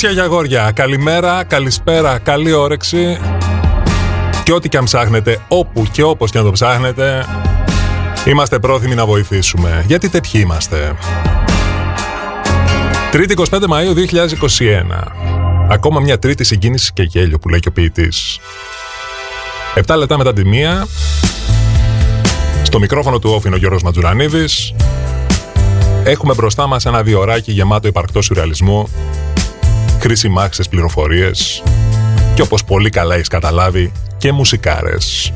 Κορίτσια για αγόρια, καλημέρα, καλησπέρα, καλή όρεξη και ό,τι και αν ψάχνετε, όπου και όπως και αν το ψάχνετε, είμαστε πρόθυμοι να βοηθήσουμε. Γιατί τέτοιοι είμαστε. 3η 25 Μαΐου 2021. Ακόμα μια τρίτη συγκίνηση και γέλιο που λέει και ο ποιητής. 7 λεπτά μετά τη μία, στο μικρόφωνο του όφινο Γιώργος Ματζουρανίδης, έχουμε μπροστά μας ένα διοράκι γεμάτο υπαρκτός σουρεαλισμό, χρήσιμα άξιες πληροφορίες και όπως πολύ καλά έχεις καταλάβει και μουσικάρες.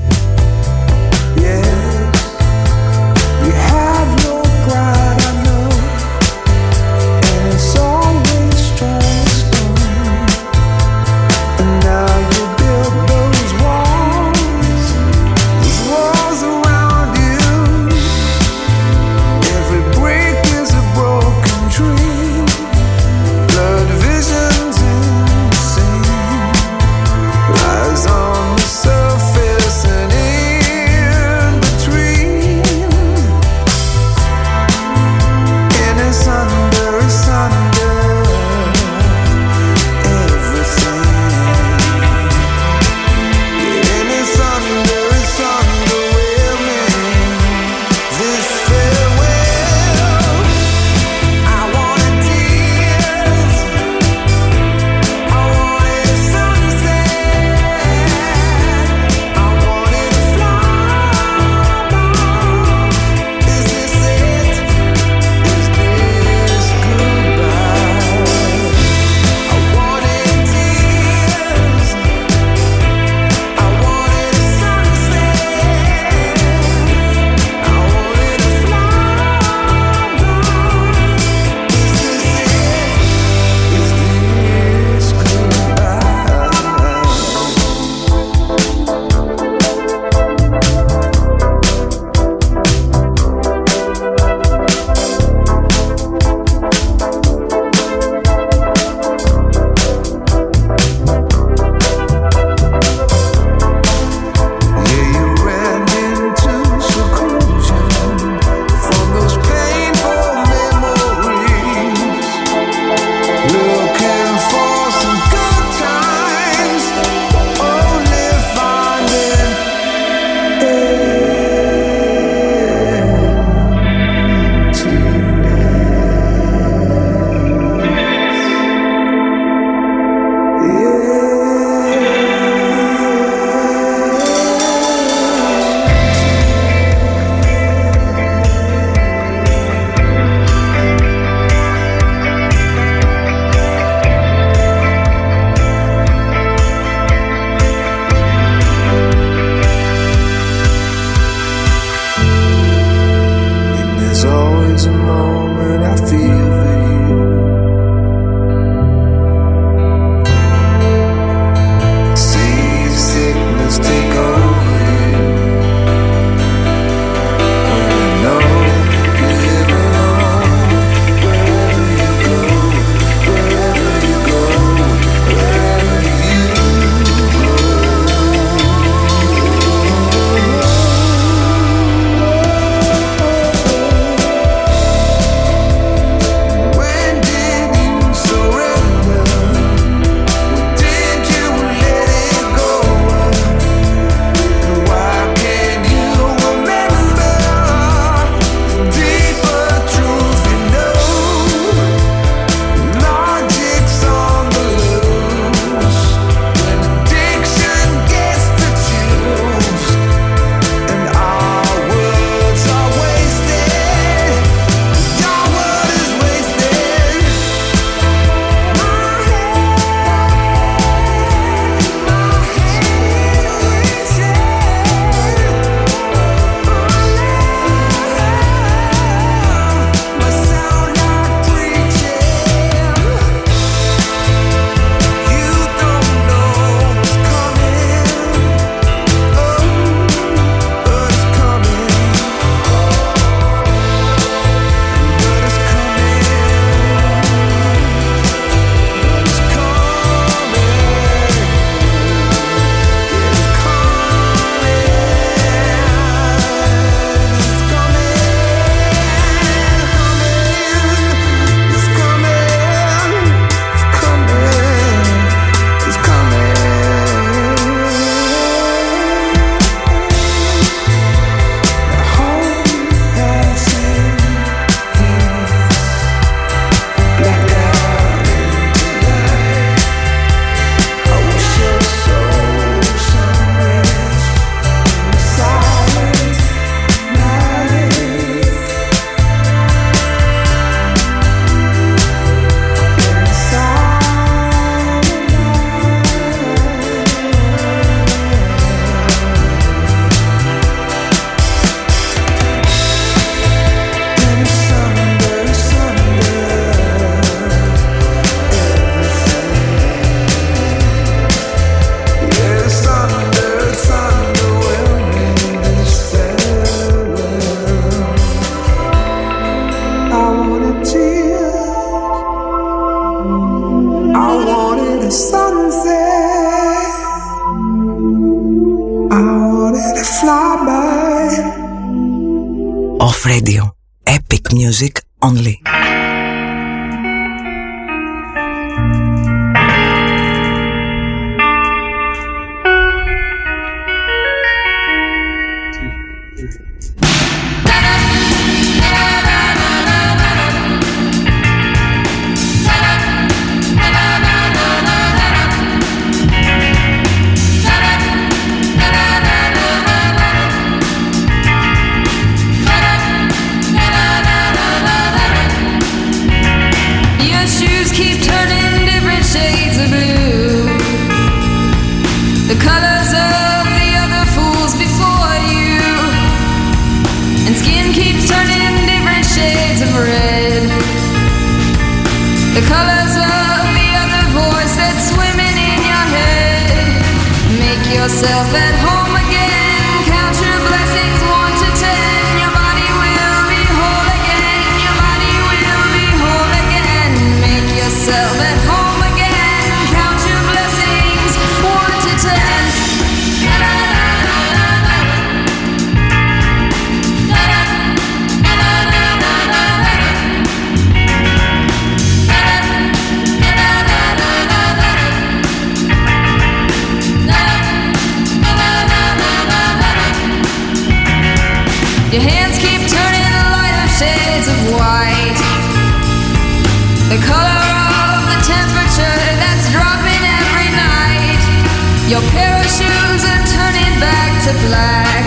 to black.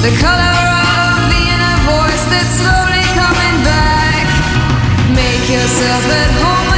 The color of the inner voice that's slowly coming back. Make yourself at home.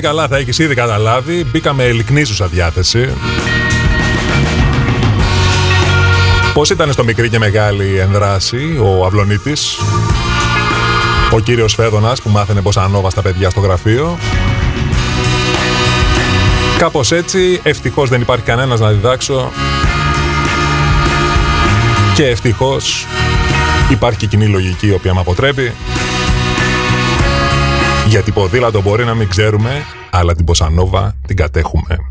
Πολύ καλά θα έχεις ήδη καταλάβει. Μπήκαμε ελικνήσουσα διάθεση. Πώς ήταν στο μικρή και μεγάλη ενδράση ο Αυλονίτης, ο κύριος Φέδωνας που μάθαινε πως ανόβα στα παιδιά στο γραφείο. Κάπως έτσι, ευτυχώς δεν υπάρχει κανένας να διδάξω και ευτυχώς υπάρχει και κοινή λογική η οποία με αποτρέπει γιατί ποδήλατο μπορεί να μην ξέρουμε, αλλά την Ποσανόβα την κατέχουμε.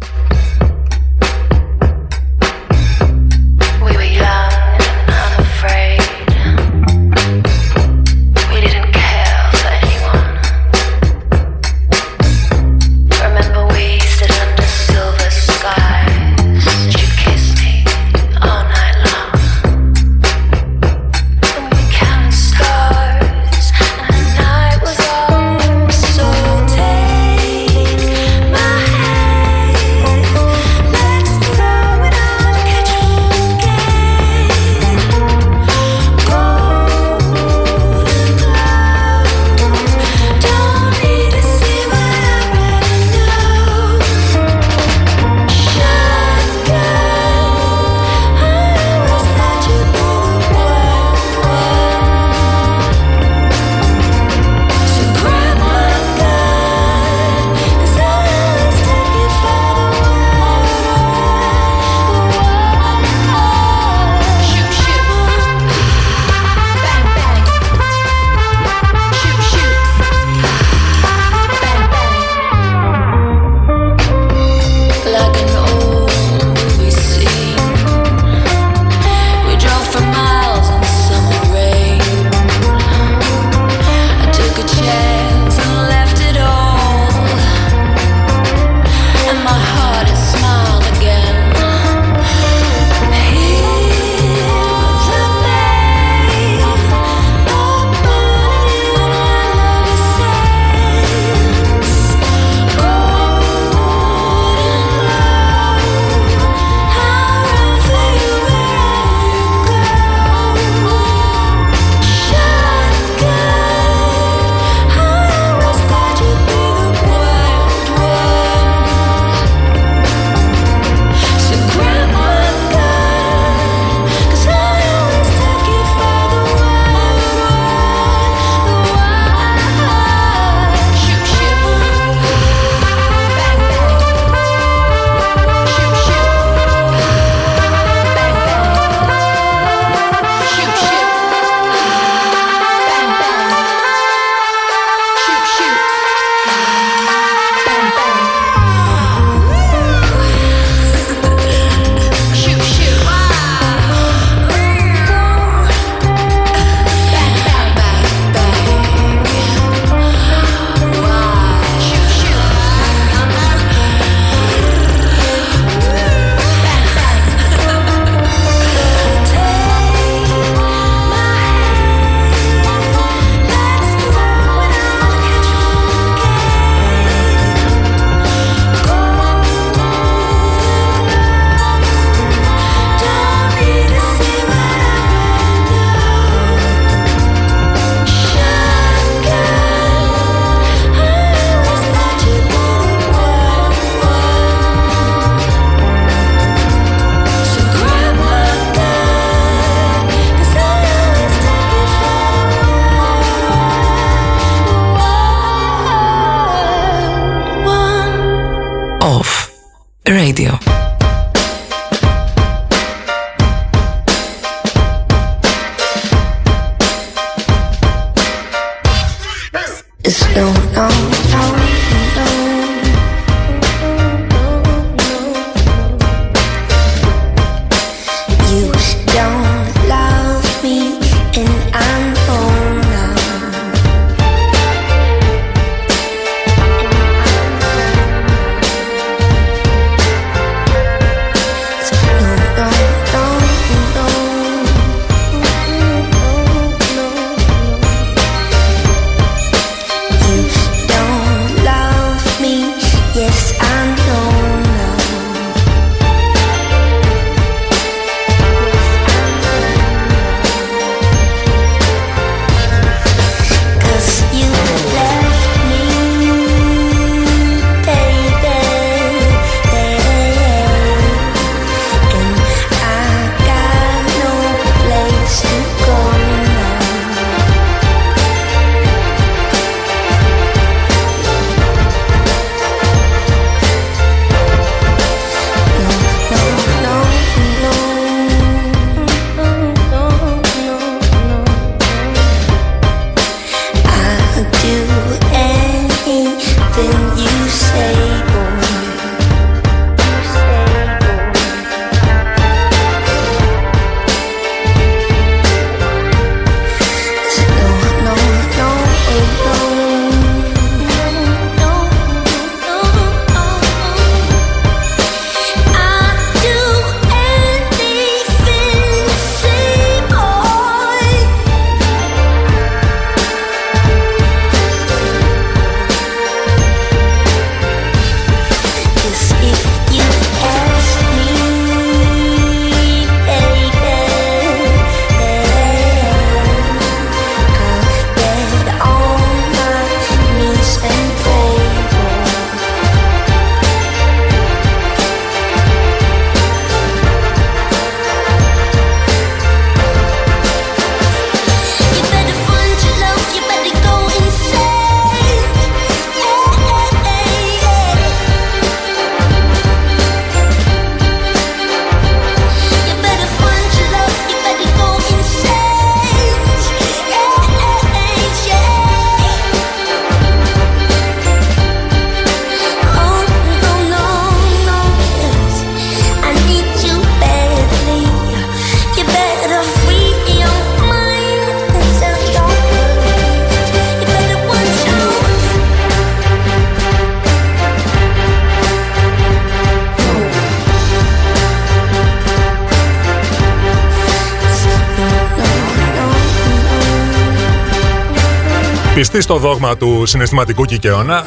Στο δόγμα του συναισθηματικού κικαιώνα,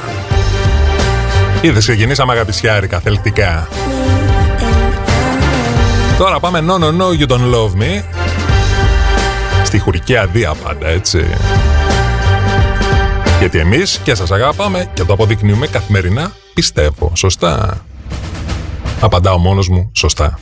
ήδη ξεκινήσαμε αγαπησιάρικα, θελκτικά. Τώρα πάμε no no no you don't love me. Στη χουρική αδεία πάντα έτσι. Γιατί εμείς και σας αγάπαμε και το αποδεικνύουμε καθημερινά πιστεύω Σωστά. Απαντάω μόνος μου σωστά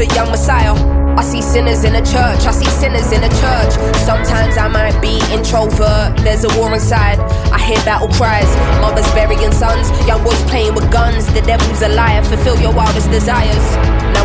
of young messiah. I see sinners in the church, I see sinners in the church. Sometimes I might be introvert, there's a war inside. I hear battle cries, mothers burying sons, young boys playing with guns. The devil's a liar, fulfill your wildest desires.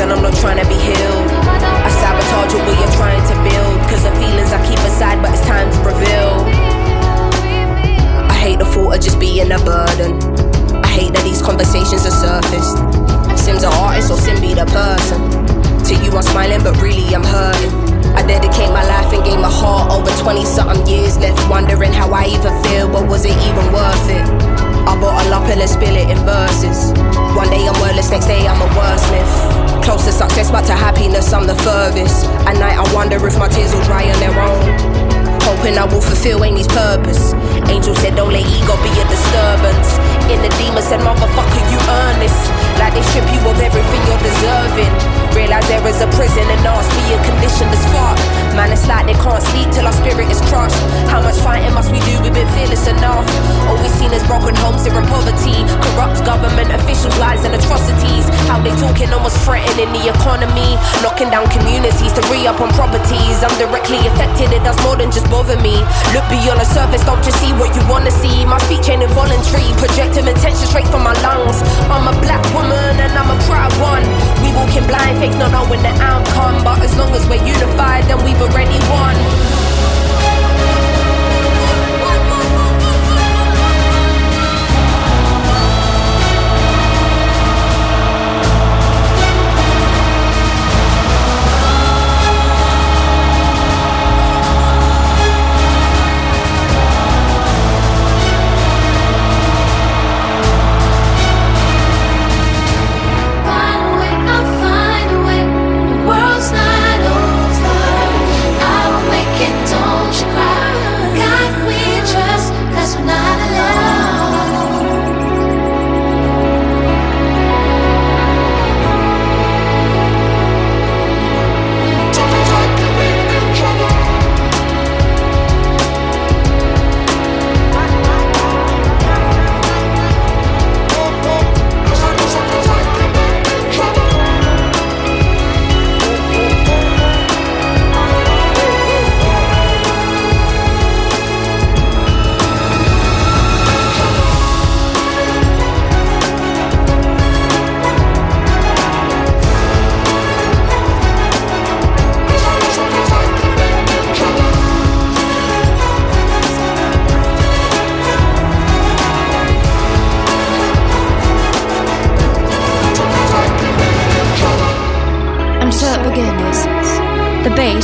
And I'm not trying to be healed. I sabotage what you're trying to build. Cause the feelings I keep aside, but it's time to reveal. I hate the thought of just being a burden. I hate that these conversations are surfaced. Sim's an artist or Sim be the person. To you, I'm smiling, but really I'm hurting. I dedicate my life and gave my heart over 20 something years left. Wondering how I even feel, but was it even worth it? I bottle up and let's spill it in verses. One day I'm wordless, next day I'm a wordsmith. Close to success, but to happiness, I'm the furthest. At night, I wonder if my tears will dry on their own. Hoping I will fulfill Amy's purpose. Angel said, Don't let ego be a disturbance. In the demon said, Motherfucker, you earn this. Like they strip you of everything you're deserving. Realize there is a prison and ask me a condition that's fuck. Man, it's like they can't sleep till our spirit is crushed. How much fighting must we do? We've been fearless enough. Always seen is broken homes here in poverty. Corrupt government officials, lies and atrocities. How they talking almost threatening the economy. Knocking down communities to re up on properties. I'm directly affected, it does more than just bother me. Look beyond the surface, don't just see what you wanna see. My speech ain't involuntary, projecting attention straight from my lungs. I'm a black woman and I'm a proud one. We walking blind, fake not knowing the outcome. But as long as we're unified, then we've already won.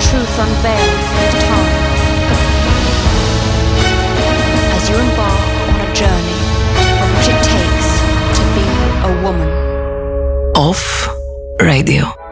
truth unveiled at a time. As you embark on a journey of what it takes to be a woman. Off Radio.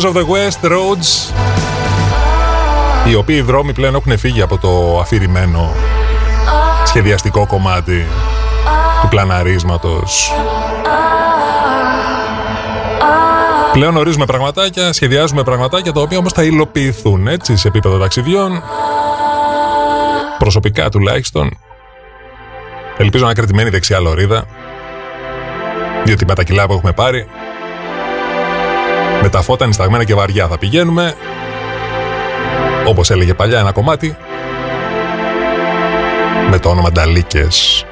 Rose of the West, Roads οι οποίοι δρόμοι πλέον έχουν φύγει από το αφηρημένο σχεδιαστικό κομμάτι του πλαναρίσματος. Πλέον ορίζουμε πραγματάκια, σχεδιάζουμε πραγματάκια τα οποία όμως θα υλοποιηθούν έτσι σε επίπεδο ταξιδιών. Προσωπικά τουλάχιστον. Ελπίζω να κρατημένη δεξιά λωρίδα διότι με τα κιλά που έχουμε πάρει με τα φώτα νησταγμένα και βαριά θα πηγαίνουμε όπως έλεγε παλιά ένα κομμάτι με το όνομα Νταλίκες.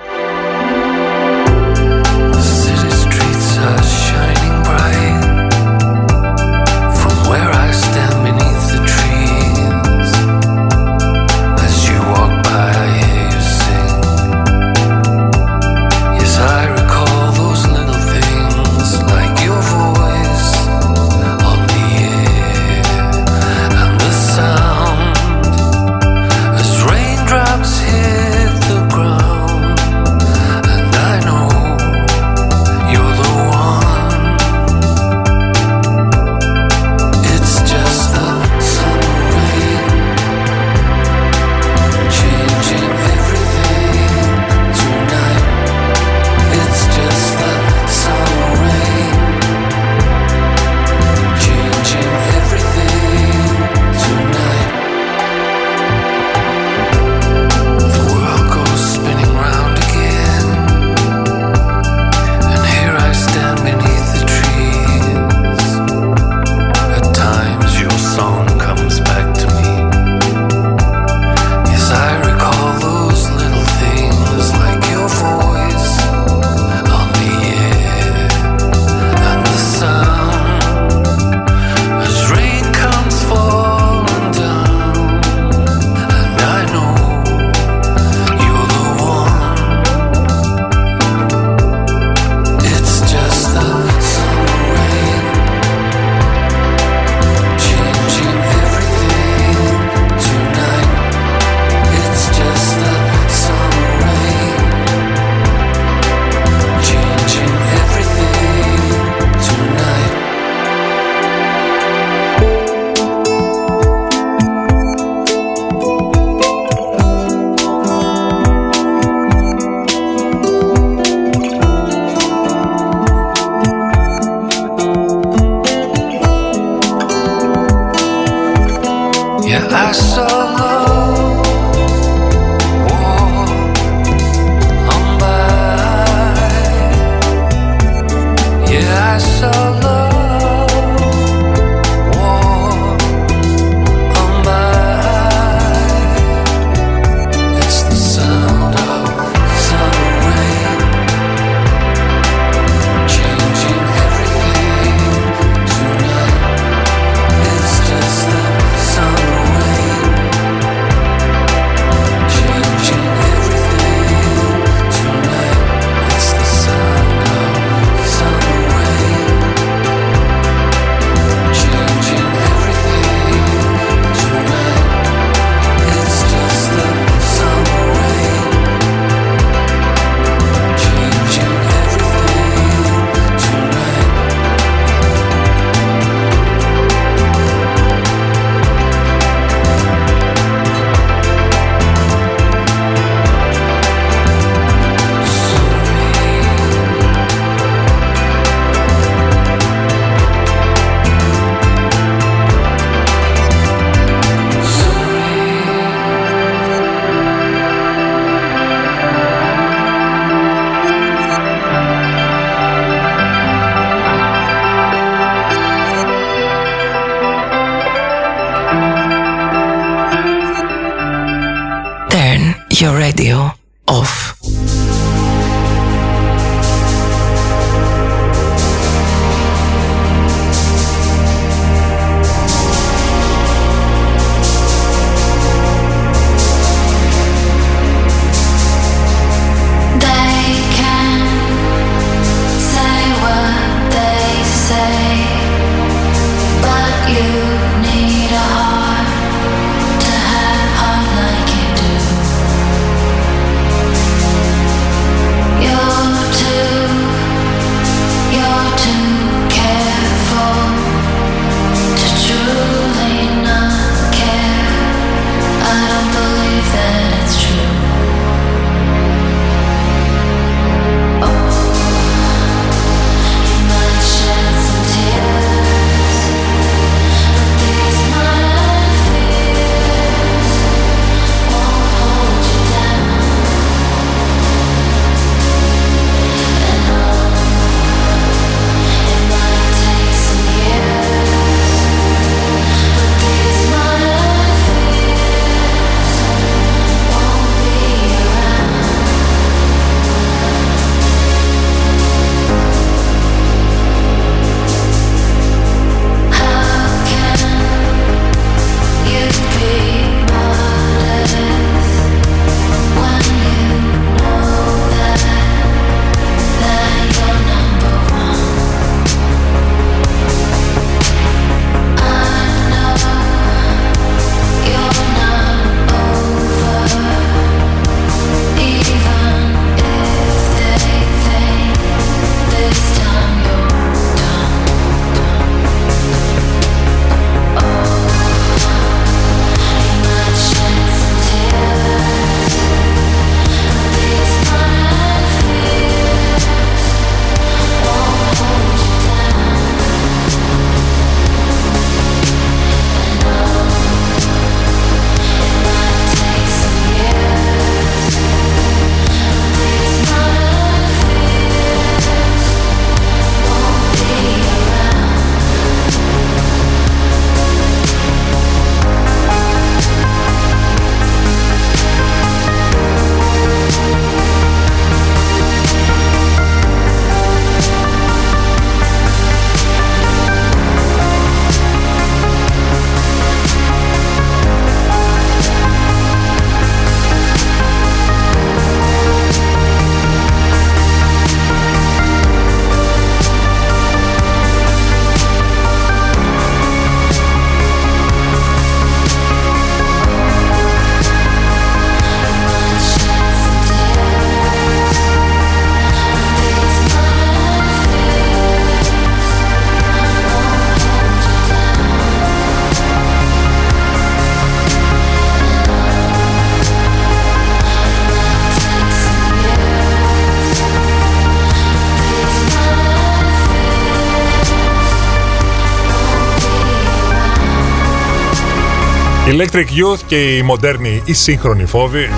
Electric Youth και οι μοντέρνοι ή σύγχρονοι φόβοι.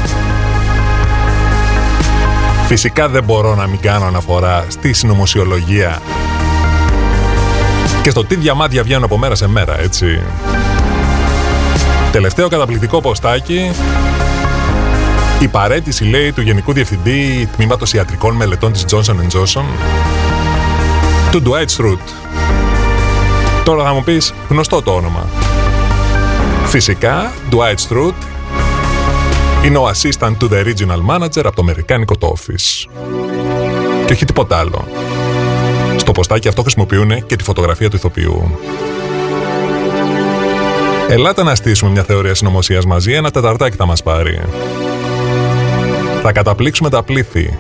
Φυσικά δεν μπορώ να μην κάνω αναφορά στη συνωμοσιολογία και στο τι διαμάντια βγαίνουν από μέρα σε μέρα, έτσι. Τελευταίο καταπληκτικό ποστάκι η παρέτηση, λέει, του Γενικού Διευθυντή Τμήματος Ιατρικών Μελετών της Johnson Johnson του Dwight Schrute. Τώρα θα μου πεις γνωστό το όνομα. Φυσικά, Dwight Schrute είναι ο assistant to the regional manager από το αμερικάνικο το office. Και όχι τίποτα άλλο. Στο ποστάκι αυτό χρησιμοποιούν και τη φωτογραφία του ηθοποιού. Ελάτε να στήσουμε μια θεωρία συνωμοσίας μαζί, ένα τεταρτάκι θα μας πάρει. Θα καταπλήξουμε τα πλήθη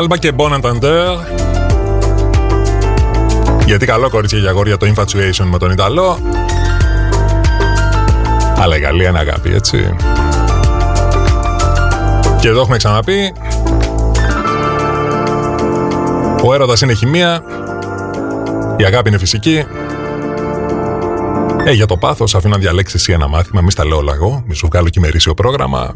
Άλμπα και Bonantander. Γιατί καλό κορίτσια για αγόρια το Infatuation με τον Ιταλό. Αλλά η Γαλλία είναι αγάπη, έτσι. Και εδώ έχουμε ξαναπεί. Ο έρωτας είναι χημεία. Η αγάπη είναι φυσική. Ε, για το πάθος αφήνω να διαλέξεις εσύ ένα μάθημα. Μη στα λέω όλα εγώ. Μη σου βγάλω και ημερήσιο πρόγραμμα.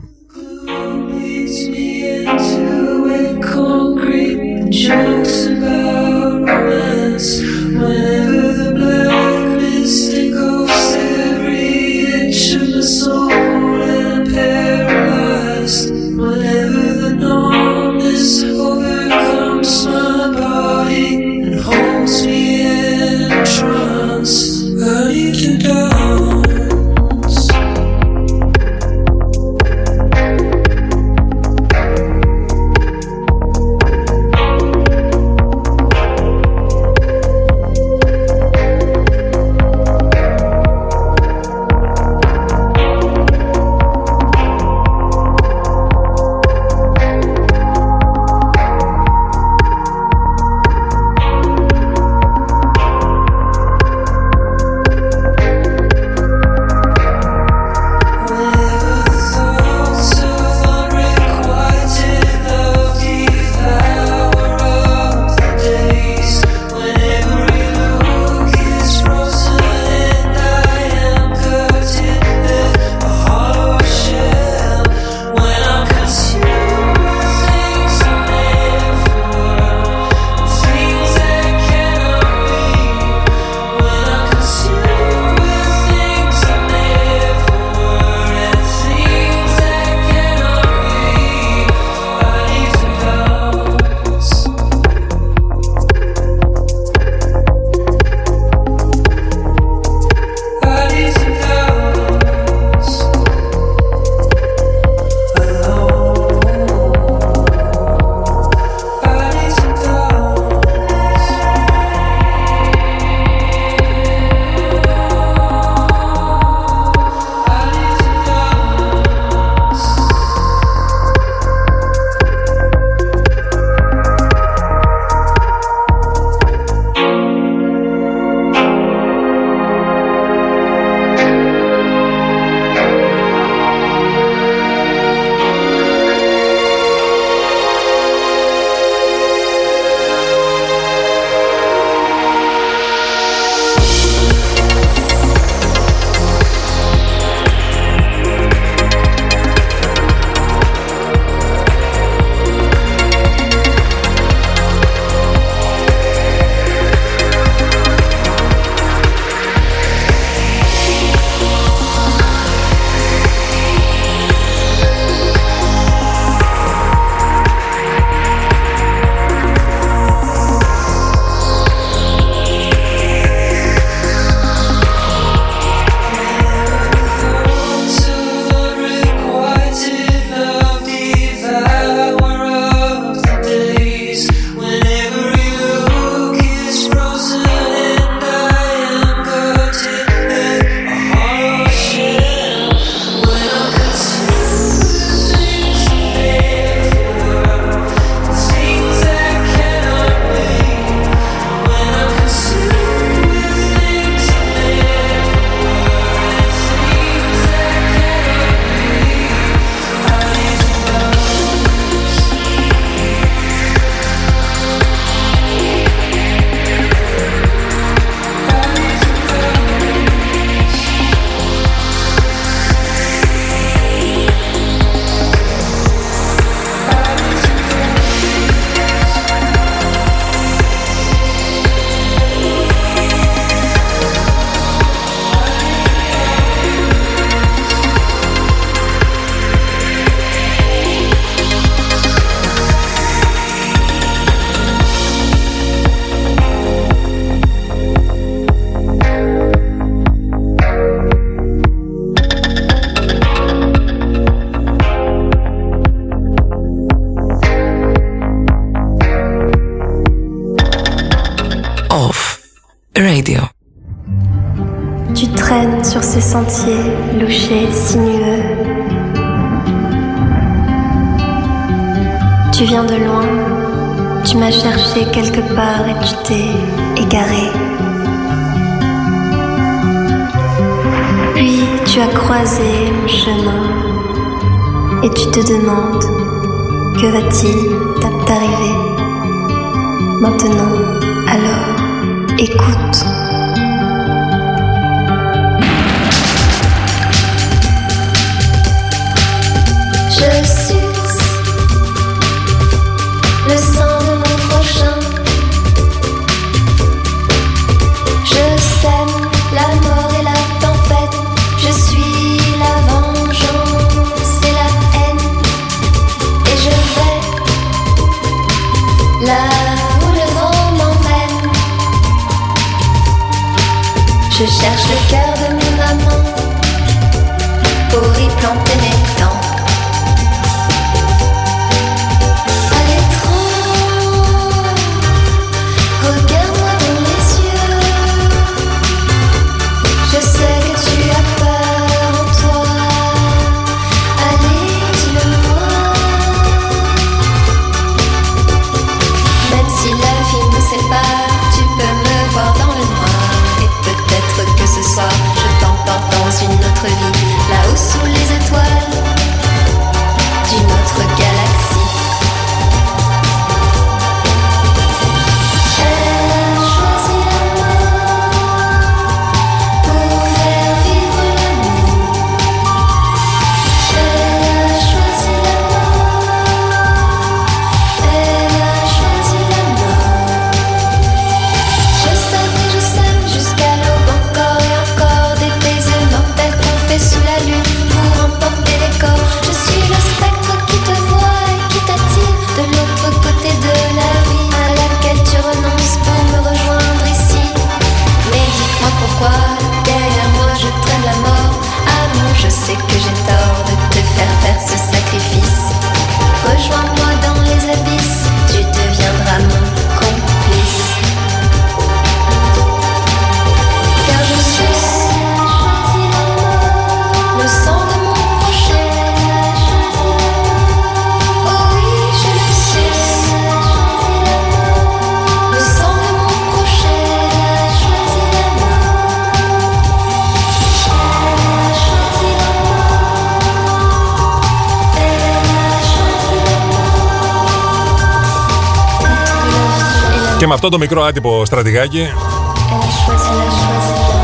Με αυτό το μικρό άτυπο στρατηγάκι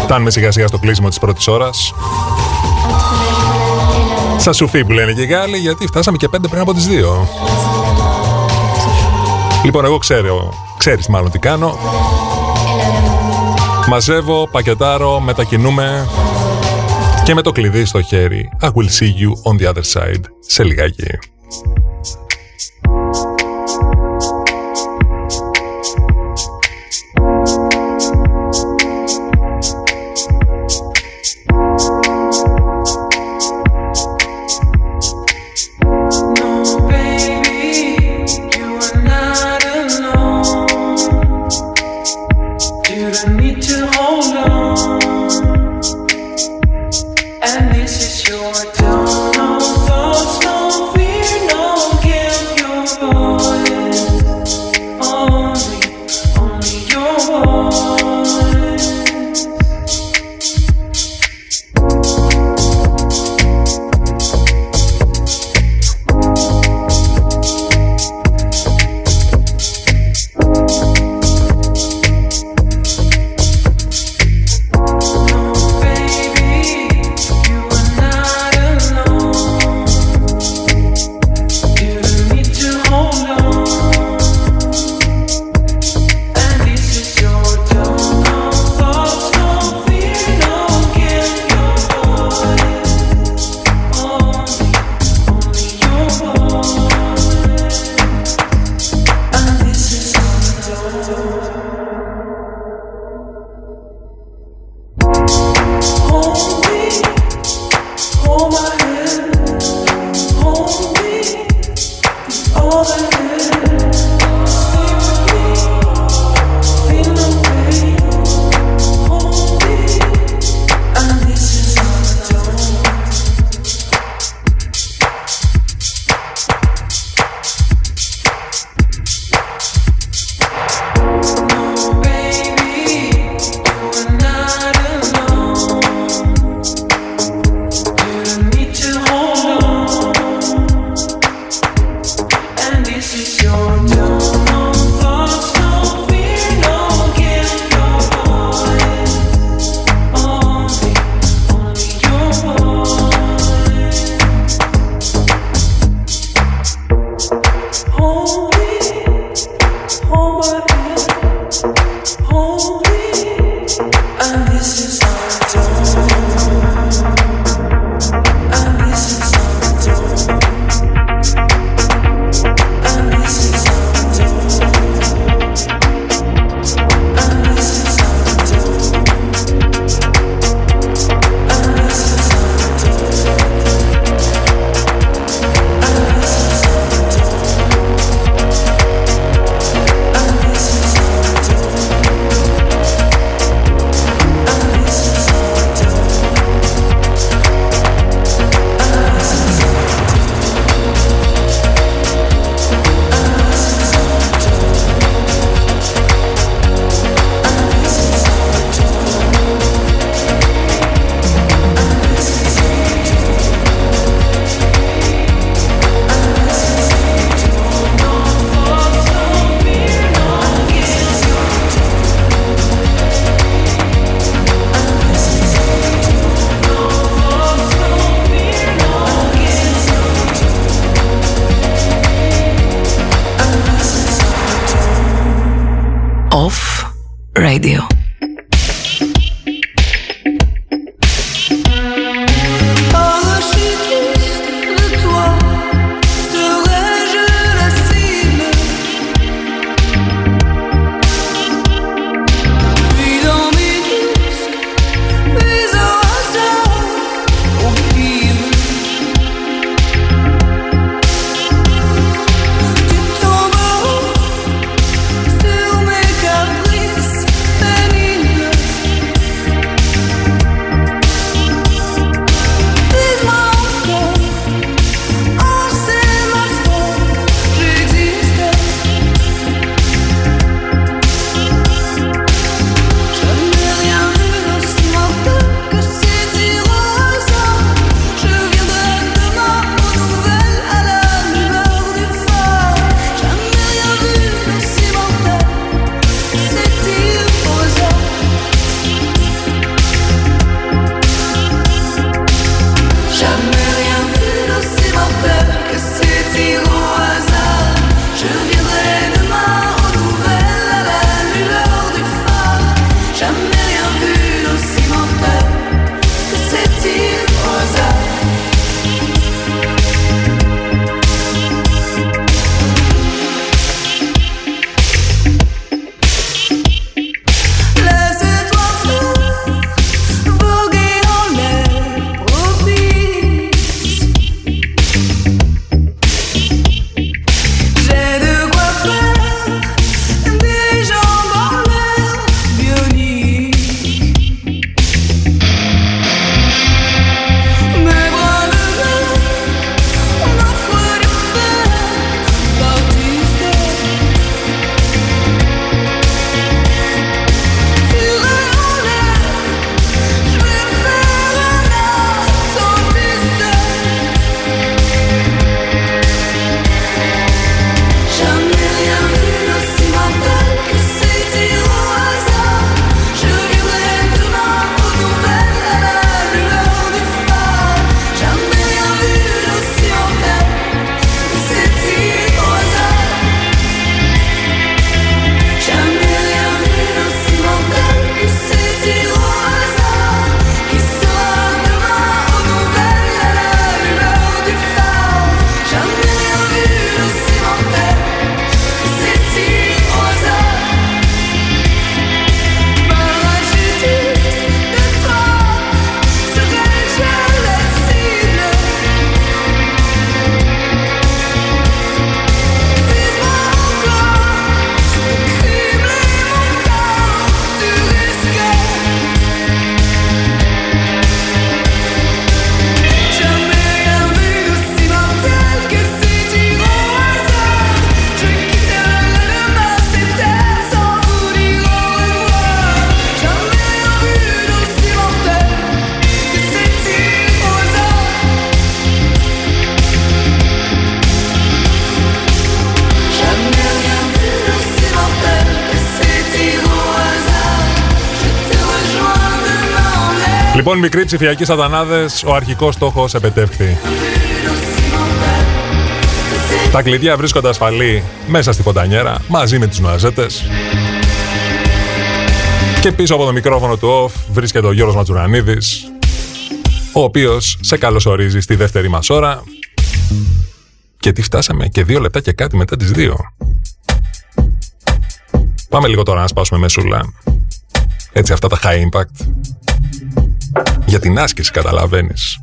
φτάνουμε σιγά σιγά στο κλείσιμο της πρώτης ώρας. Σα σουφί που λένε και οι Γάλλοι, γιατί φτάσαμε και πέντε πριν από τις δύο. Λοιπόν, εγώ ξέρω, ξέρεις μάλλον τι κάνω. Μαζεύω, πακετάρω, μετακινούμε και με το κλειδί στο χέρι. I will see you on the other side. Σε λιγάκι. Μικροί ψηφιακοί σατανάδες, ο αρχικός στόχος επετεύχθη. Τα κλειδιά βρίσκονται ασφαλή μέσα στη φωτανιέρα μαζί με τους νοαζέτες. Και πίσω από το μικρόφωνο του off βρίσκεται ο Γιώργος Ματζουρανίδης, ο οποίος σε καλωσορίζει στη δεύτερη μας ώρα. Και τι φτάσαμε και δύο λεπτά και κάτι μετά τις δύο. Πάμε λίγο τώρα να σπάσουμε μεσούλα. Έτσι αυτά τα high impact για την άσκηση καταλαβαίνεις.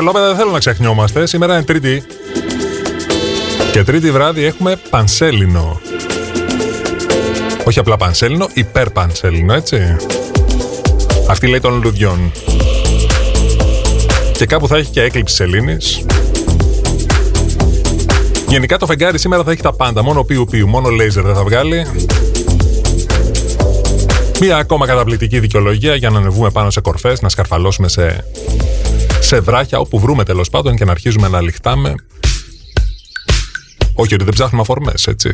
Τρελόπεδα δεν θέλω να ξεχνιόμαστε. Σήμερα είναι Τρίτη. Και Τρίτη βράδυ έχουμε πανσέλινο. Όχι απλά πανσέλινο, υπερπανσέλινο, έτσι. Αυτή λέει των λουδιών. Και κάπου θα έχει και έκλειψη σελήνης. Γενικά το φεγγάρι σήμερα θα έχει τα πάντα. Μόνο πιου πιου, μόνο λέιζερ δεν θα βγάλει. Μία ακόμα καταπληκτική δικαιολογία για να ανεβούμε πάνω σε κορφές, να σκαρφαλώσουμε σε, σε βράχια, όπου βρούμε τέλος πάντων και να αρχίζουμε να λιχτάμε. Όχι ότι δεν ψάχνουμε αφορμές, έτσι.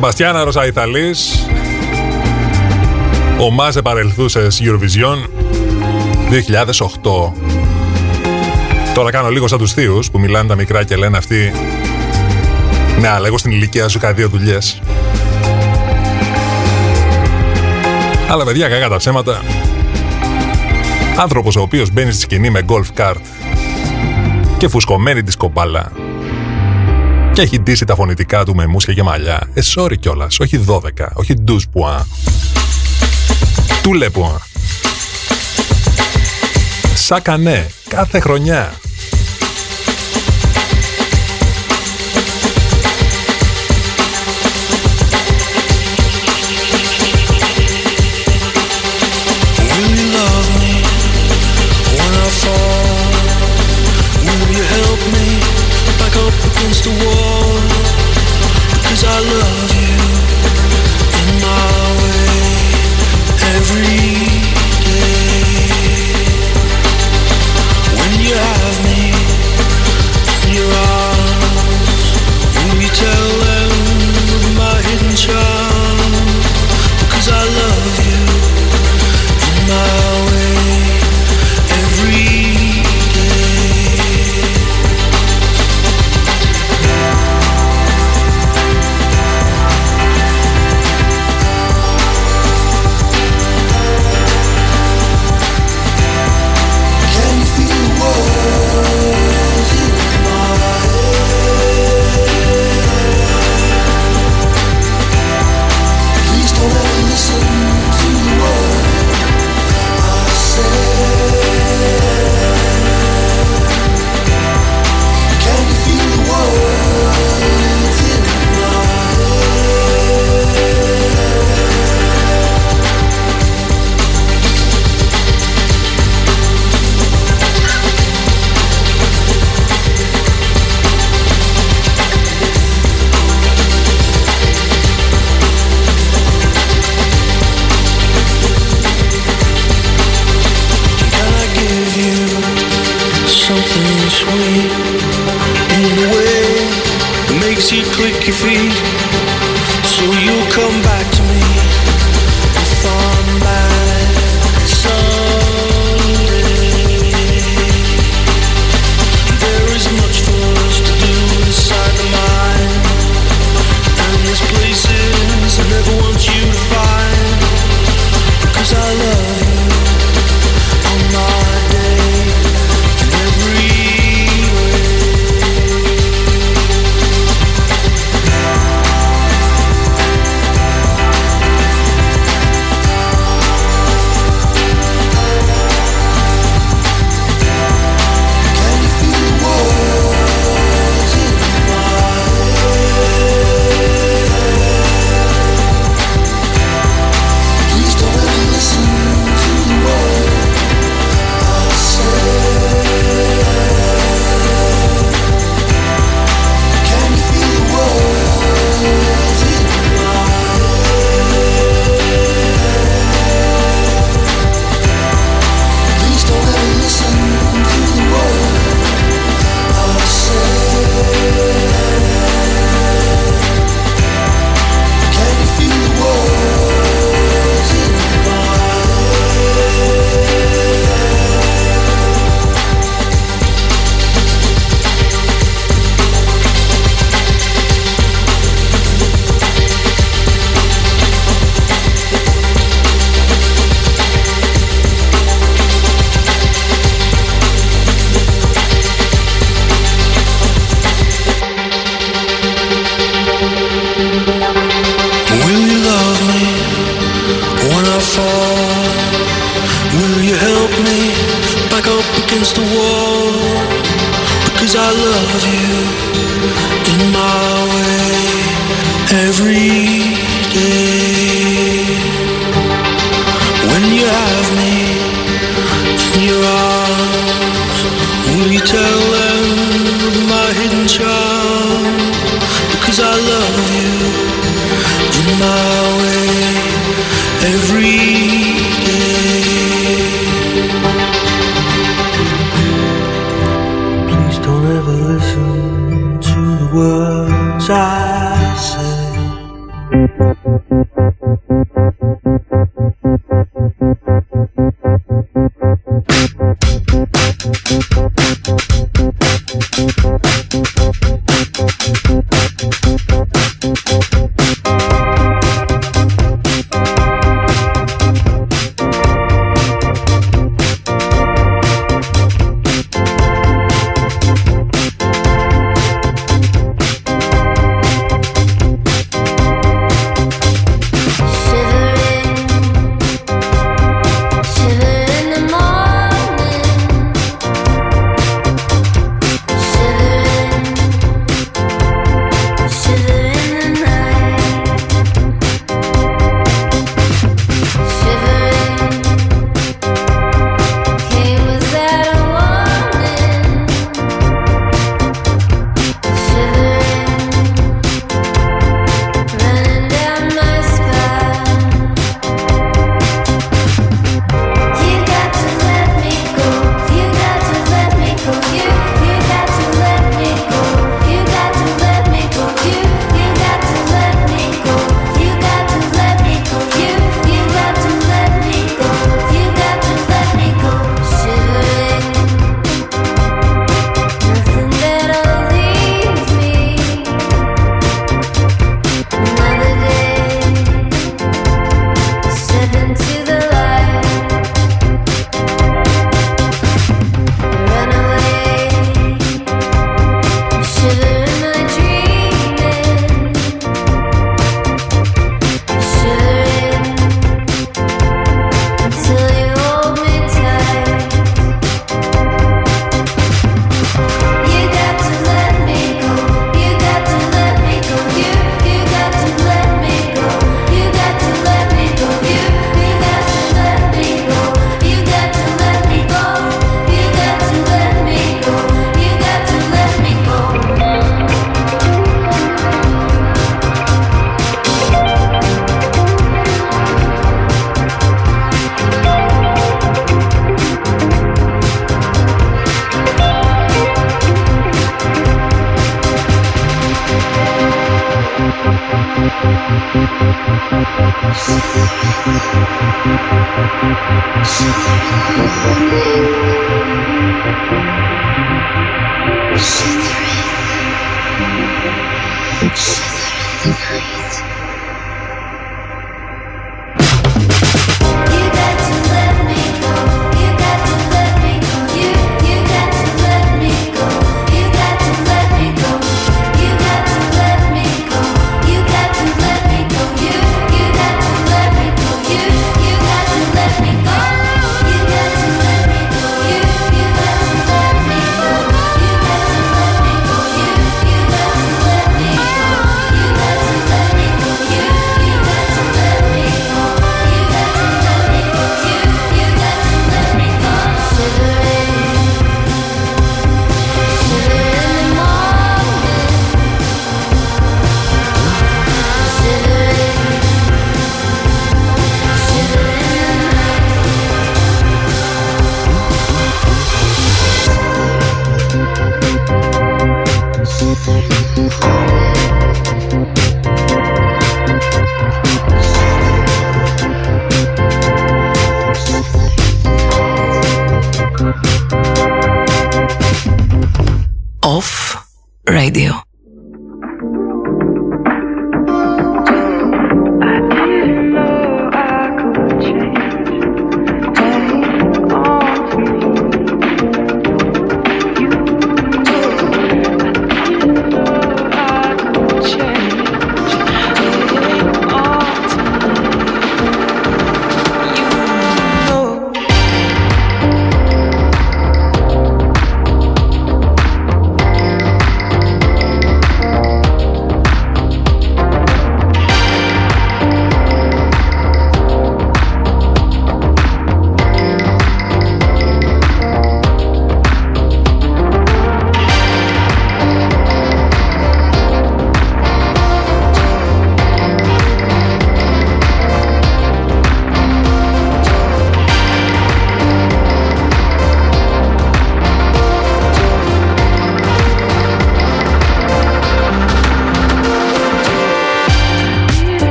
Σεμπαστιάνα Ιταλής. Ο Μάζε παρελθούσες Eurovision 2008 Τώρα κάνω λίγο σαν τους θείους που μιλάνε τα μικρά και λένε αυτοί Ναι, αλλά εγώ στην ηλικία σου είχα δύο δουλειές Αλλά παιδιά, κακά τα ψέματα. Άνθρωπος ο οποίος μπαίνει στη σκηνή με golf cart και φουσκωμένη τη σκομπάλα και έχει ντύσει τα φωνητικά του με μουσια και μαλλιά. Ε, sorry κιόλας. Όχι 12, όχι 12 πουά. Του λεπουά. Σακανέ, κάθε χρονιά.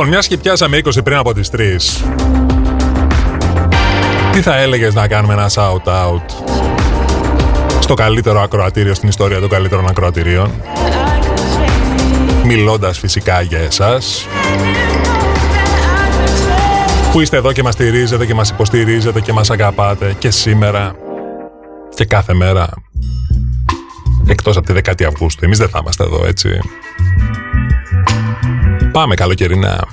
Λοιπόν, μιας και πιάσαμε 20 πριν από τις 3. Τι θα έλεγες να κάνουμε ένα shout-out στο καλύτερο ακροατήριο στην ιστορία των καλύτερων ακροατηρίων; Μιλώντας φυσικά για εσάς. Που είστε εδώ και μας στηρίζετε και μας υποστηρίζετε και μας αγαπάτε και σήμερα και κάθε μέρα. Εκτός από τη 10η Αυγούστου. Εμείς δεν θα είμαστε εδώ, έτσι. Πάμε καλοκαιρινά.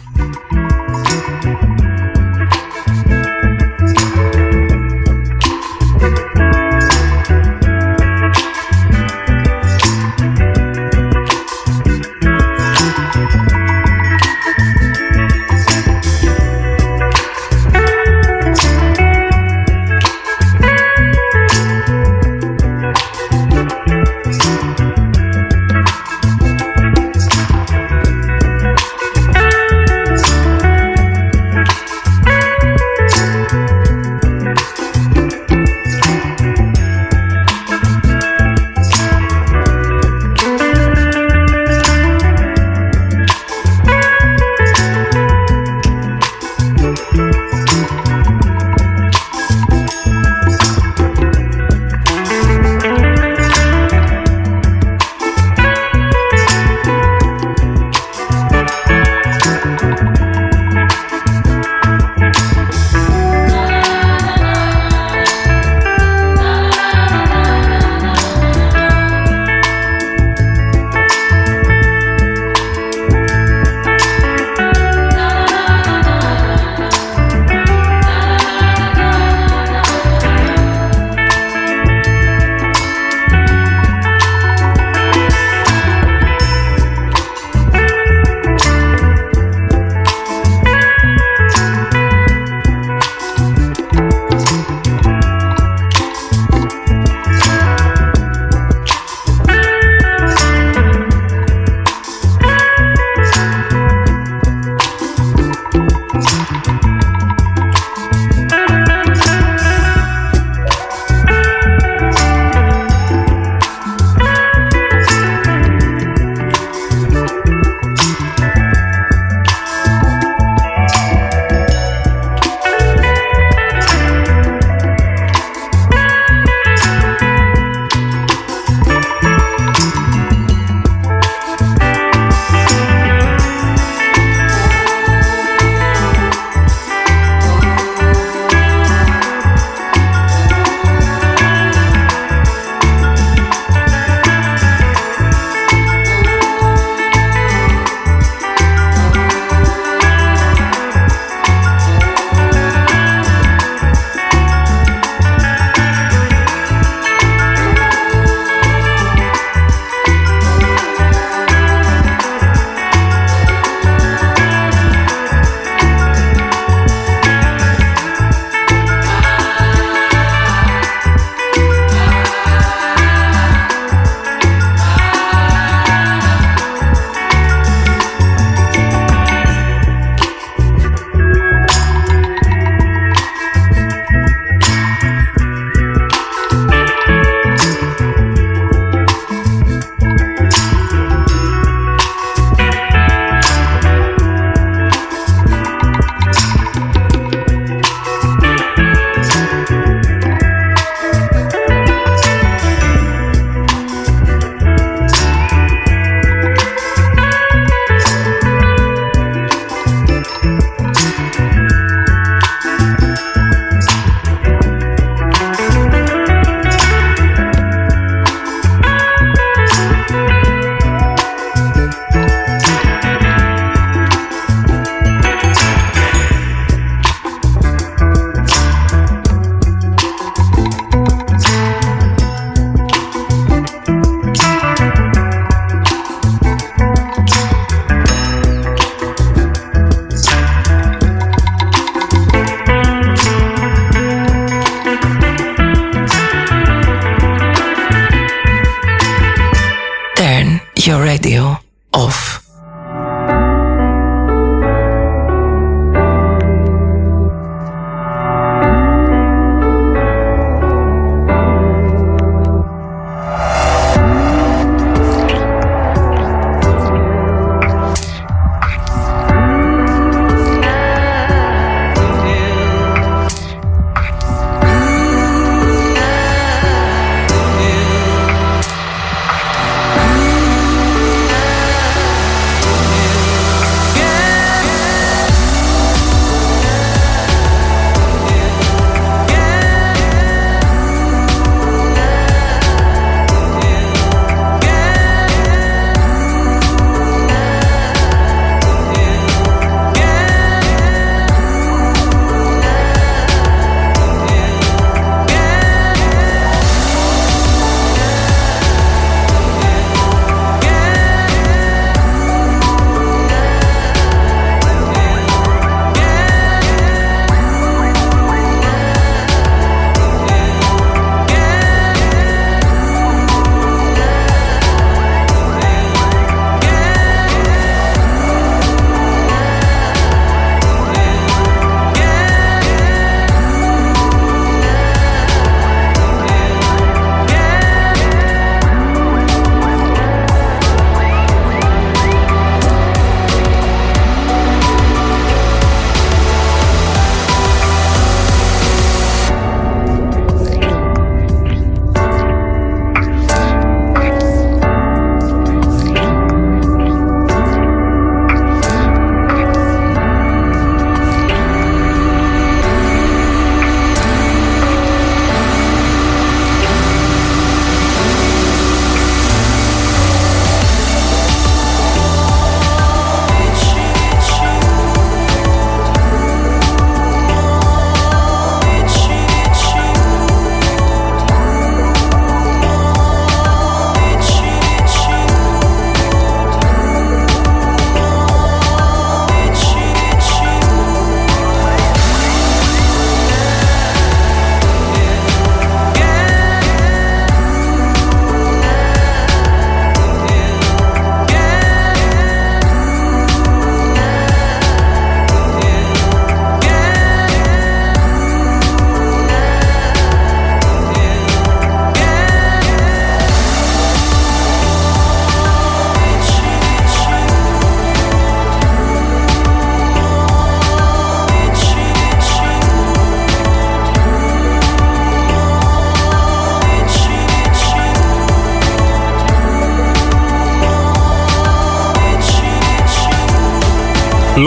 off.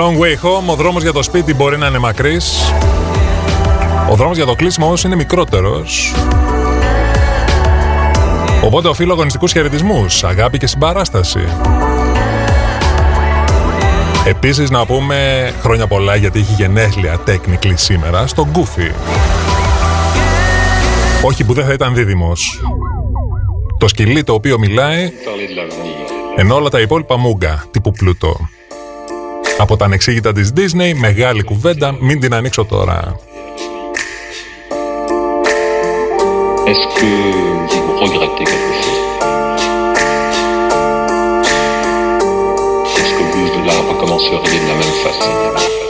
Long way home, ο δρόμος για το σπίτι μπορεί να είναι μακρύς. Ο δρόμος για το κλείσιμο όμως είναι μικρότερος. Οπότε οφείλω αγωνιστικούς χαιρετισμούς, αγάπη και συμπαράσταση. Επίσης να πούμε χρόνια πολλά γιατί έχει γενέθλια τέκνικλη σήμερα στο Goofy. Όχι που δεν θα ήταν δίδυμος. Το σκυλί το οποίο μιλάει ενώ όλα τα υπόλοιπα μούγκα τύπου πλούτο. Από τα ανεξήγητα της Disney, μεγάλη κουβέντα, μην την ανοίξω τώρα. Est-ce que vous regrettez quelque chose Est-ce que vous la recommenceriez de la même façon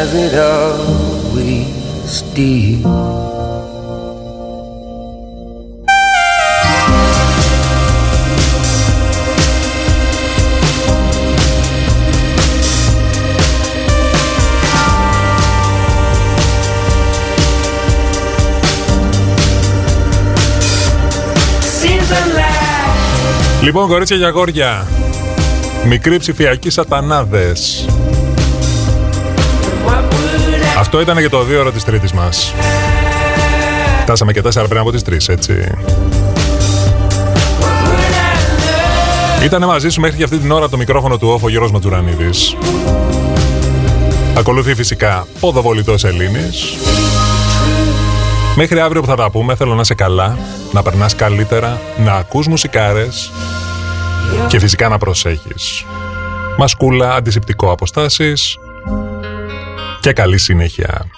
As it always did. Seems a lie. Λοιπόν, κορίτσια και αγόρια, μικροί ψηφιακοί σατανάδες. Αυτό ήταν και το δύο ώρα της τρίτης μας. Φτάσαμε και τέσσερα πριν από τις τρεις, έτσι. Ήτανε μαζί σου μέχρι και αυτή την ώρα το μικρόφωνο του όφο Γιώργος Ματζουρανίδης. Ακολουθεί φυσικά ποδοβολητός Ελλήνης. Μέχρι αύριο που θα τα πούμε θέλω να είσαι καλά, να περνάς καλύτερα, να ακούς μουσικάρες και φυσικά να προσέχεις. Μασκούλα, αντισηπτικό αποστάσεις και καλή συνέχεια.